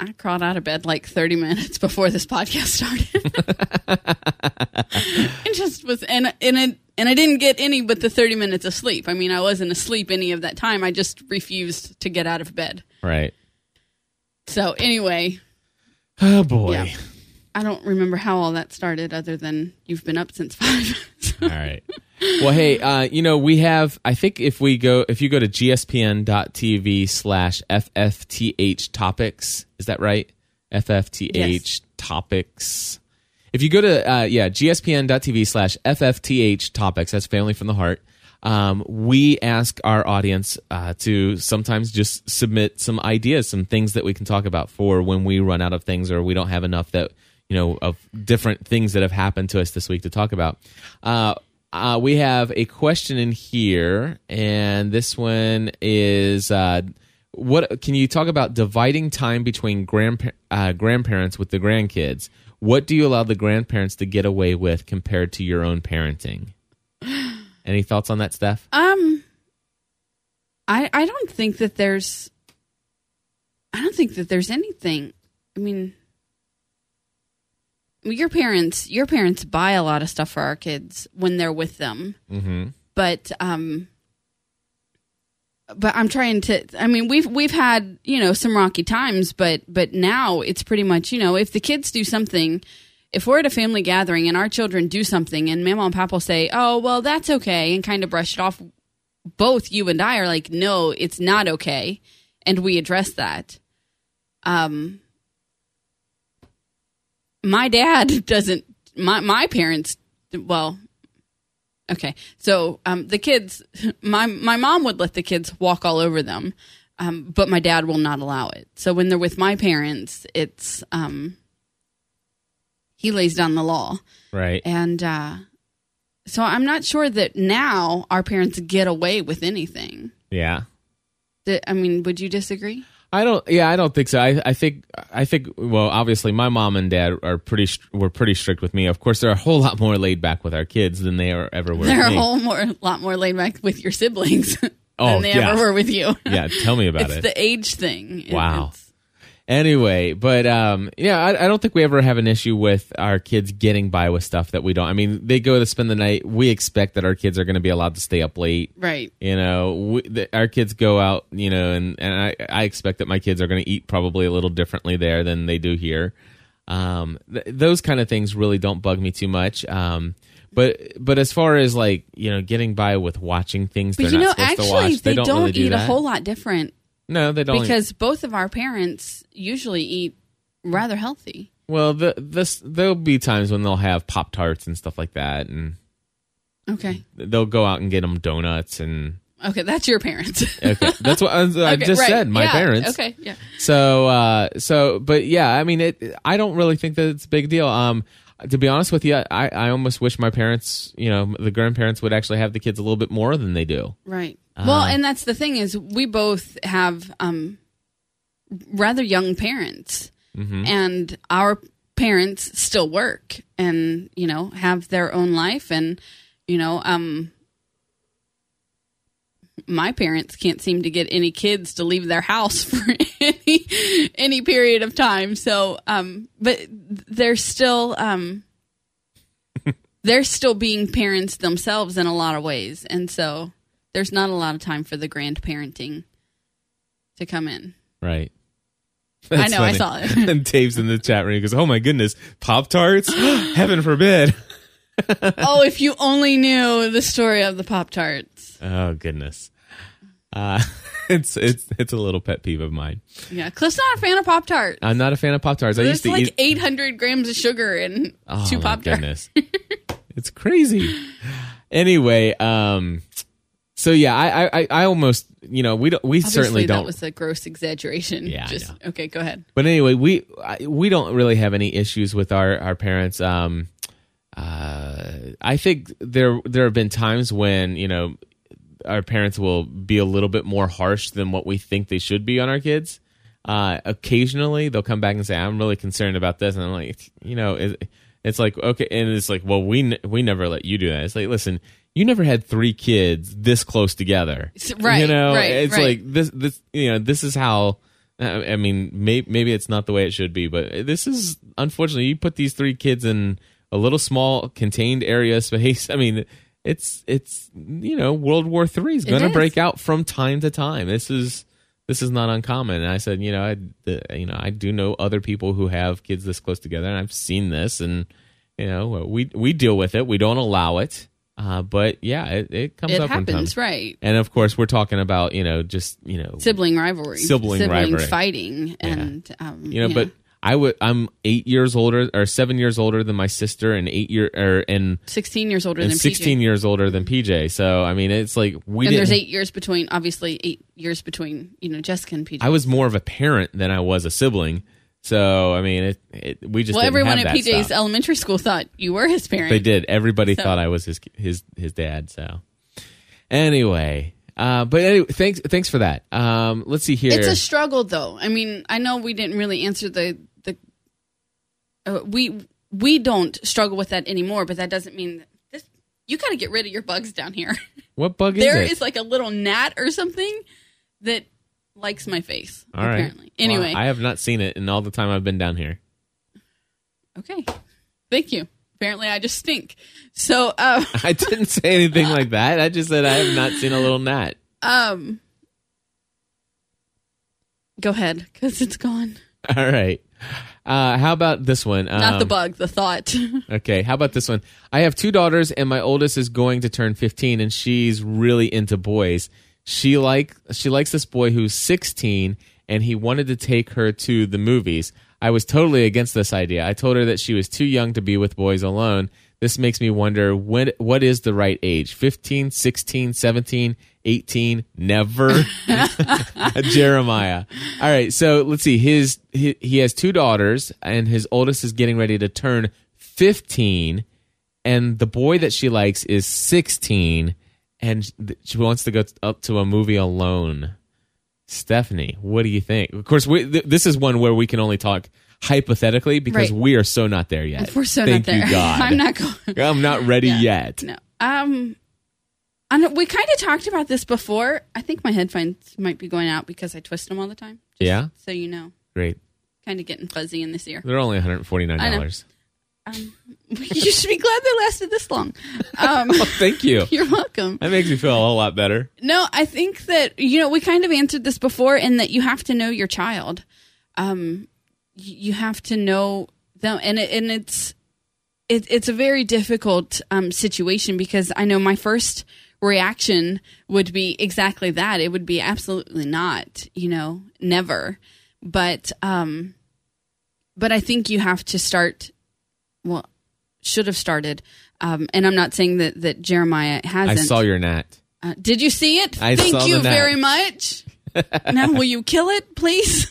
I crawled out of bed like 30 minutes before this podcast started. it just was, and and it, and I didn't get any but the 30 minutes of sleep. I mean, I wasn't asleep any of that time. I just refused to get out of bed. Right. So anyway, Oh boy. yeah, I don't remember how all that started, other than you've been up since five. All right. Well, hey, uh, you know, we have, I think if we go, if you go to gspn.tv slash FFTH topics, is that right? FFTH Yes. topics. If you go to, uh, yeah, gspn.tv slash FFTH topics, that's Family from the Heart. um, we ask our audience uh, to sometimes just submit some ideas, some things that we can talk about for when we run out of things or we don't have enough that you know of different things that have happened to us this week to talk about. Uh, uh, we have a question in here, and this one is. Uh, what can you talk about dividing time between grandpa- uh, grandparents with the grandkids? What do you allow the grandparents to get away with compared to your own parenting? Any thoughts on that, Steph? Um, I I don't think that there's. I don't think that there's anything. I mean, your parents, your parents buy a lot of stuff for our kids when they're with them. Mm-hmm. But um, but I'm trying to. I mean, we've we've had you know some rocky times, but but now it's pretty much you know if the kids do something. If we're at a family gathering and our children do something and Mama and Papa say, "Oh, well, that's okay," and kind of brush it off, both you and I are like, "No, it's not okay," and we address that. Um, my dad doesn't. My my parents, well, okay. So um, the kids, my my mom would let the kids walk all over them, um, but my dad will not allow it. So when they're with my parents, it's um, he lays down the law. Right. And uh, so I'm not sure that now our parents get away with anything. Yeah. That, I mean, would you disagree? I don't. Yeah, I don't think so. I, I think. I think. Well, obviously, my mom and dad are pretty. Were pretty strict with me. Of course, they're a whole lot more laid back with our kids than they are ever were. With you. They're a whole more, lot more laid back with your siblings Oh, than they yeah. ever were with you. Yeah, tell me about it's it. the age thing. Wow. it's- Anyway, but um, yeah, I, I don't think we ever have an issue with our kids getting by with stuff that we don't. I mean, they go to spend the night. We expect that our kids are going to be allowed to stay up late. right. You know, we, the, our kids go out. You know, and and I, I expect that my kids are going to eat probably a little differently there than they do here. Um, th- those kind of things really don't bug me too much. Um, but but as far as like you know, getting by with watching things But they're you know, not supposed actually, to watch, they, don't, don't, really do eat a that. whole lot different no, they don't. because both of our parents usually eat rather healthy. Well, the, this there'll be times when they'll have pop tarts and stuff like that, and Okay. they'll go out and get them donuts and. Okay, that's your parents. Okay, that's what I, I Okay, just right. said. My Yeah, parents. Okay, yeah. So, uh, so, but yeah, I mean, it. I don't really think that it's a big deal. Um, to be honest with you, I, I almost wish my parents, you know, the grandparents would actually have the kids a little bit more than they do. Right. Uh, well, and that's the thing is we both have um, rather young parents, Mm-hmm. and our parents still work and you know have their own life, and you know, um, my parents can't seem to get any kids to leave their house for any any period of time. So, um, but they're still um, they're still being parents themselves in a lot of ways, and so there's not a lot of time for the grandparenting to come in. Right. I know, I saw it. and Dave's in the chat room. He goes, "Oh my goodness, Pop Tarts! Heaven forbid!" oh, if you only knew the story of the Pop Tarts. Oh goodness. Uh, it's it's it's a little pet peeve of mine. Yeah, Cliff's not a fan of Pop Tarts. I'm not a fan of Pop Tarts. I used There's to like eat. 800 grams of sugar in Oh two Pop Tarts. goodness, it's crazy. Anyway, um, so yeah, I, I, I almost, you know, we don't, we Obviously, certainly that don't. was a gross exaggeration. Yeah, Just okay. Go ahead. but anyway, we I, we don't really have any issues with our our parents. Um, uh, I think there there have been times when you know our parents will be a little bit more harsh than what we think they should be on our kids. Uh, occasionally, they'll come back and say, "I'm really concerned about this," and I'm like, you know, it, it's like okay, and it's like, well, we n- we never let you do that. It's like, listen, you never had three kids this close together, right, You know, right, it's right. like this this you know this is how. I I mean, maybe, maybe it's not the way it should be, but this is unfortunately you put these three kids in a little small contained area space. I mean, it's it's you know World War Three is going to break out from time to time. This is this is not uncommon. And I said, you know, I you know I do know other people who have kids this close together, and I've seen this, and you know we we deal with it. We don't allow it, uh, but yeah, it, it comes It up time. happens, right? And of course, we're talking about you know just you know Sibling rivalry, Sibling rivalry. fighting, and um, you know yeah. but I would. I'm eight years older or seven years older than my sister, and eight year or and, 16 years older and than sixteen PJ. years older than PJ. So I mean, it's like we and there's eight years between, obviously, eight years between, you know, Jessica and PJ. I was more of a parent than I was a sibling. So I mean, it, it we just well, everyone at PJ's stuff. elementary school thought you were his parent. They did. Everybody So- thought I was his his his dad. So anyway, uh, but anyway, thanks thanks for that. Um, let's see here. It's a struggle, though. I mean, I know we didn't really answer the. Uh, we we don't struggle with that anymore, but that doesn't mean that this. You got to get rid of your bugs down here. what bug There is is it? like a little gnat or something that likes my face. All right. apparently. Anyway, Well, I have not seen it in all the time I've been down here. okay. Thank you. Apparently, I just stink. So, uh, I didn't say anything like that. I just said I have not seen a little gnat. um, go ahead because it's gone. All right. Uh, how about this one? Not the Um, bug, the thought. Okay, how about this one? I have two daughters, and my oldest is going to turn 15, and she's really into boys. She like she likes this boy who's 16, and he wanted to take her to the movies. I was totally against this idea. I told her that she was too young to be with boys alone. This makes me wonder when what is the right age? 15, 16, 17, 18, never. Jeremiah. All right, so let's see. His he, he has two daughters, and his oldest is getting ready to turn 15, and the boy that she likes is 16, and she wants to go up to a movie alone. Stephanie, what do you think? Of course, we, th- this is one where we can only talk hypothetically because Right. we are so not there yet. We're so Thank not there. you, God. I'm not going. I'm not ready Yeah. yet. No. Um, Know, we kind of talked about this before. I think my headphones might be going out because I twist them all the time. Yeah? So you know, Great. kind of getting fuzzy in this ear. They're only $149. you should be glad they lasted this long. Um, Thank you. you're welcome. That makes me feel a whole lot better. No, I think that you know we kind of answered this before, in that you have to know your child. Um, you have to know them, and it, and it's it, it's a very difficult um, situation because I know my first reaction would be exactly that. It would be absolutely not, you know, never. But um, but I think you have to start. Well, should have started. Um, and I'm not saying that that Jeremiah hasn't. I saw your gnat. Uh, did you see it? I Thank saw you very much. now, will you kill it, please?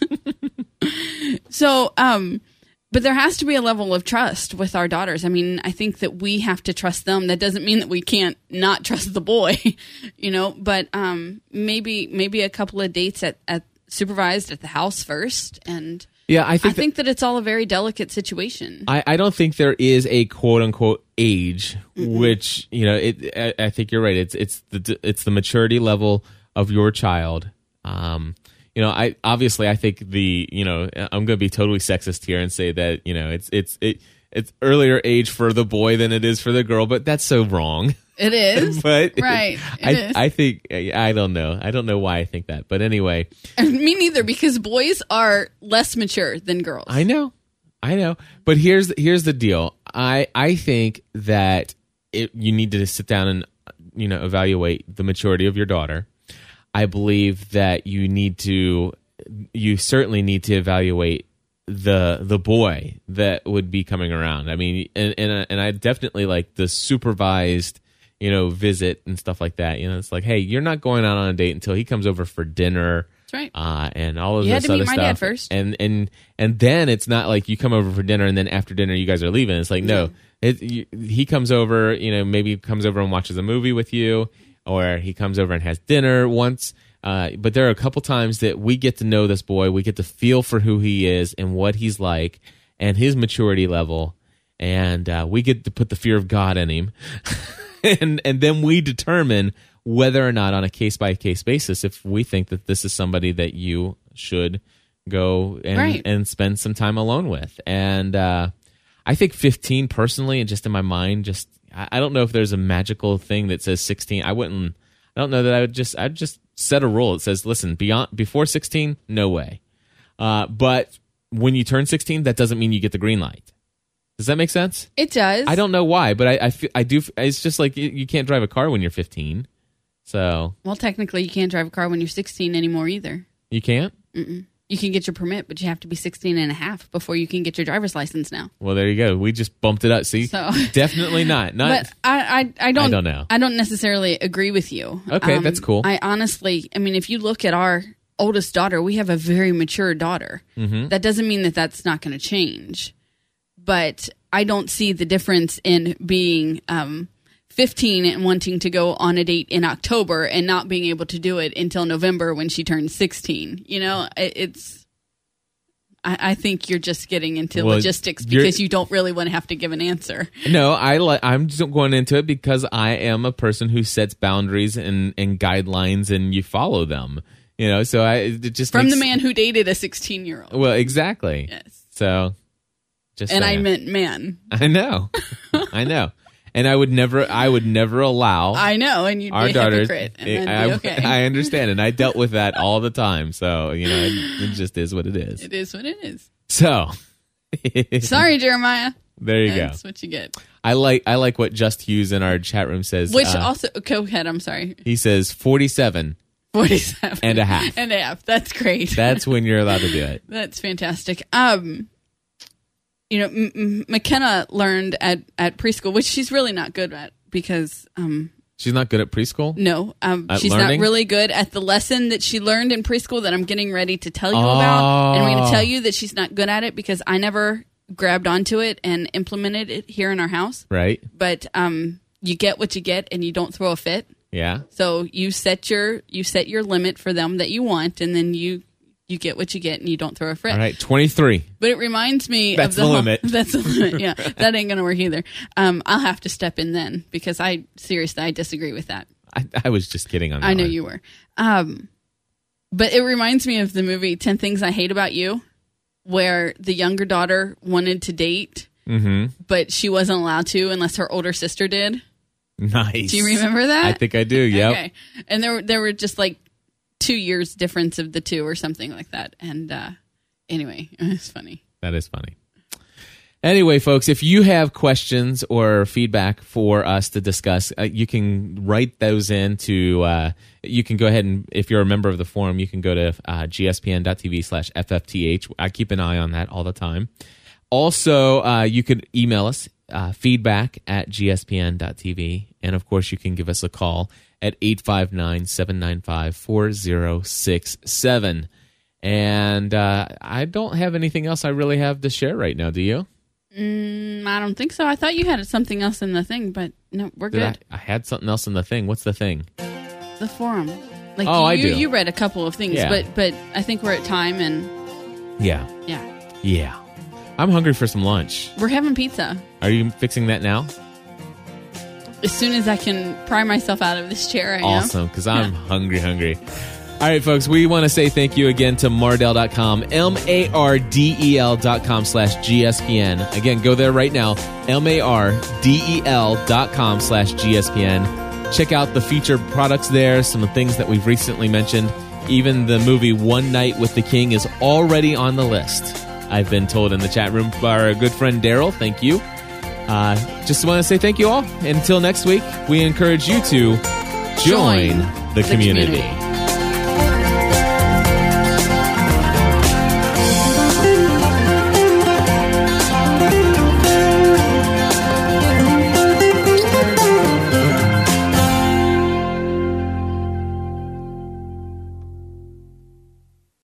so, um, but there has to be a level of trust with our daughters. I mean, I think that we have to trust them. That doesn't mean that we can't not trust the boy, you know. But um, maybe maybe a couple of dates at, at supervised at the house first, and Yeah, I I think, that- think that it's all a very delicate situation. I, I don't think there is a quote unquote age, which you know. It, I, I think you're right. It's it's the it's the maturity level of your child. Um, you know, I obviously I think the you know I'm going to be totally sexist here and say that you know it's it's it, it's earlier age for the boy than it is for the girl, but that's so wrong. It is but right. It I is. I think I don't know. I don't know why I think that, but anyway, Me neither, because boys are less mature than girls. I know, I know. But here's here's the deal. I I think that it, you need to sit down and you know evaluate the maturity of your daughter. I believe that you need to you certainly need to evaluate the the boy that would be coming around. I mean, and and and I definitely like the supervised you know visit and stuff like that. You know, it's like, hey, you're not going out on a date until he comes over for dinner That's right. uh, and all of You this had to meet other my stuff. dad first. and and and then it's not like you come over for dinner and then after dinner you guys are leaving. It's like no, it, you, he comes over. You know, maybe comes over and watches a movie with you, or he comes over and has dinner once. Uh, but there are a couple times that we get to know this boy. We get to feel for who he is and what he's like, and his maturity level, and uh, we get to put the fear of God in him. and and then we determine whether or not on a case by case basis if we think that this is somebody that you should go and Right. and spend some time alone with and uh i think 15 personally and just in my mind just I, I don't know if there's a magical thing that says 16 i wouldn't i don't know that i would just i'd just set a rule that says listen beyond before 16 no way uh but when you turn 16 that doesn't mean you get the green light does that make sense It does. I don't know why, but I I, feel, I do. It's just like you, you can't drive a car when you're 15, so Well, technically, you can't drive a car when you're 16 anymore either. you can't. You you can get your permit, but you have to be 16 and a half before you can get your driver's license now. Well, there you go. We just bumped it up. See, So- definitely not. Not. But I, I, I don't, I don't know. I don't necessarily agree with you. Um, Okay, that's cool. I honestly, I mean, if you look at our oldest daughter, we have a very mature daughter. Mm-hmm. That doesn't mean that that's not going to change, but I don't see the difference in being um, 15 and wanting to go on a date in October and not being able to do it until November when she turns 16. You know, it, it's. I, I think you're just getting into Well, logistics because you don't really want to have to give an answer. No, I li- I'm just going into it because I am a person who sets boundaries and, and guidelines, and you follow them. You know, so I it just From makes- the man who dated a 16 year old. Well, exactly. Yes. So, just And I meant man. I know, I know, and I would never, I would never allow I know, and you'd our be a daughters. hypocrite. And I, okay. I understand, and I dealt with that all the time. So you know, it, it just is what it is. it is what it is. So, Sorry, Jeremiah. there you go. That's what you get. I like, I like what Just Hughes in our chat room says. Which uh, also, go ahead. I'm sorry. he says forty-seven. 47 And a half. and a half. That's great. That's when you're allowed to do it. That's fantastic. Um, you know, M- M- McKenna learned at at preschool, which she's really not good at because um, She's not good at preschool. no, um, At she's learning? not really good at the lesson that she learned in preschool that I'm getting ready to tell you about. And I'm going Oh. to tell you that she's not good at it because I never grabbed onto it and implemented it here in our house. Right? But um, you get what you get, and you don't throw a fit. Yeah. So you set your you set your limit for them that you want, and then you you get what you get, and you don't throw a fit. All right. Twenty-three. But it reminds me That's of the, the whole- limit. That's the limit. Yeah, that ain't gonna work either. Um, I'll have to step in then because I seriously I disagree with that. I, I was just kidding on that. I know one. you were. Um, but it reminds me of the movie Ten Things I Hate About You, where the younger daughter wanted to date, Mm-hmm. but she wasn't allowed to unless her older sister did. Nice. Do you remember that? I think I do. Yeah. Okay. And there were there were just like two years difference of the two or something like that. And uh anyway, it was funny. That is funny. Anyway, folks, if you have questions or feedback for us to discuss, uh, you can write those in to, uh, you can go ahead and, if you're a member of the forum, you can go to uh, gspn.tv slash FFTH. I keep an eye on that all the time. Also, uh, you could email us, uh, feedback at gspn.tv. And of course, you can give us a call at 859 795 4067. And uh, I don't have anything else I really have to share right now. Do you? Mm, I don't think so. I thought you had something else in the thing, but no, we're Did good. I? I had something else in the thing. What's the thing? The forum. Like Oh, you, I do. you read a couple of things, Yeah. but but I think we're at time and Yeah. yeah. Yeah. I'm hungry for some lunch. We're having pizza. Are you fixing that now? As soon as I can pry myself out of this chair, I am. Awesome, because I'm hungry, hungry. All right, folks, we want to say thank you again to Mardel.com, M A R D E L.com slash GSPN. Again, go there right now, M A R D E L.com slash GSPN. Check out the featured products there, some of the things that we've recently mentioned. Even the movie One Night with the King is already on the list. I've been told in the chat room by our good friend Daryl. Thank you. Uh, just want to say thank you all. Until next week, we encourage you to join, Join the the community. community.